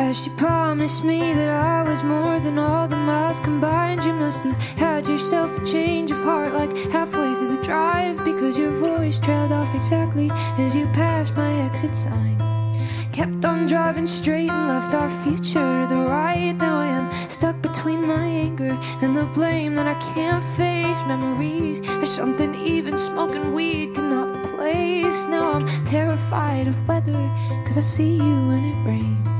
As she promised me that I was more than all the miles combined, you must have had yourself a change of heart like halfway through the drive because your voice trailed off exactly as you passed my exit sign. Kept on driving straight and left our future to the right. Now I am stuck between my anger and the blame that I can't face. Memories are something even smoking weed cannot replace. Now I'm terrified of weather because I see you when it rains.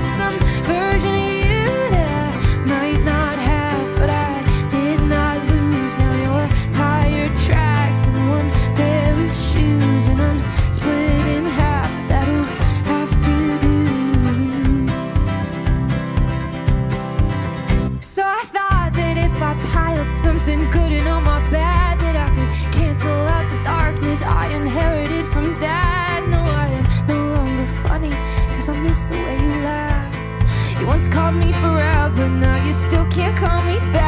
something good in all my bad, that I could cancel out the darkness I inherited from dad. No, I am no longer funny, cause I miss the way you laugh. You once called me forever, now you still can't call me back.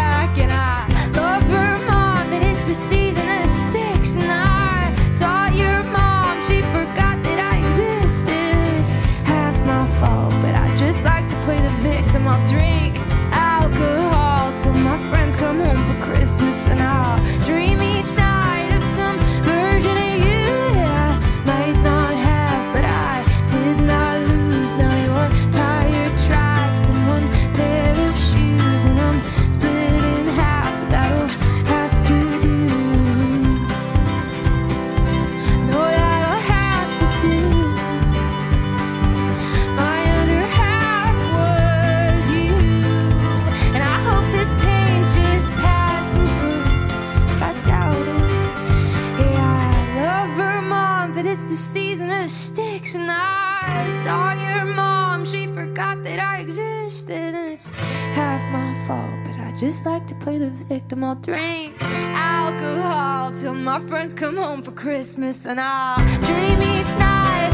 Christmas, and I'll dream each night forgot that I existed, and it's half my fault. But I just like to play the victim. I'll drink alcohol till my friends come home for Christmas, and I'll dream each night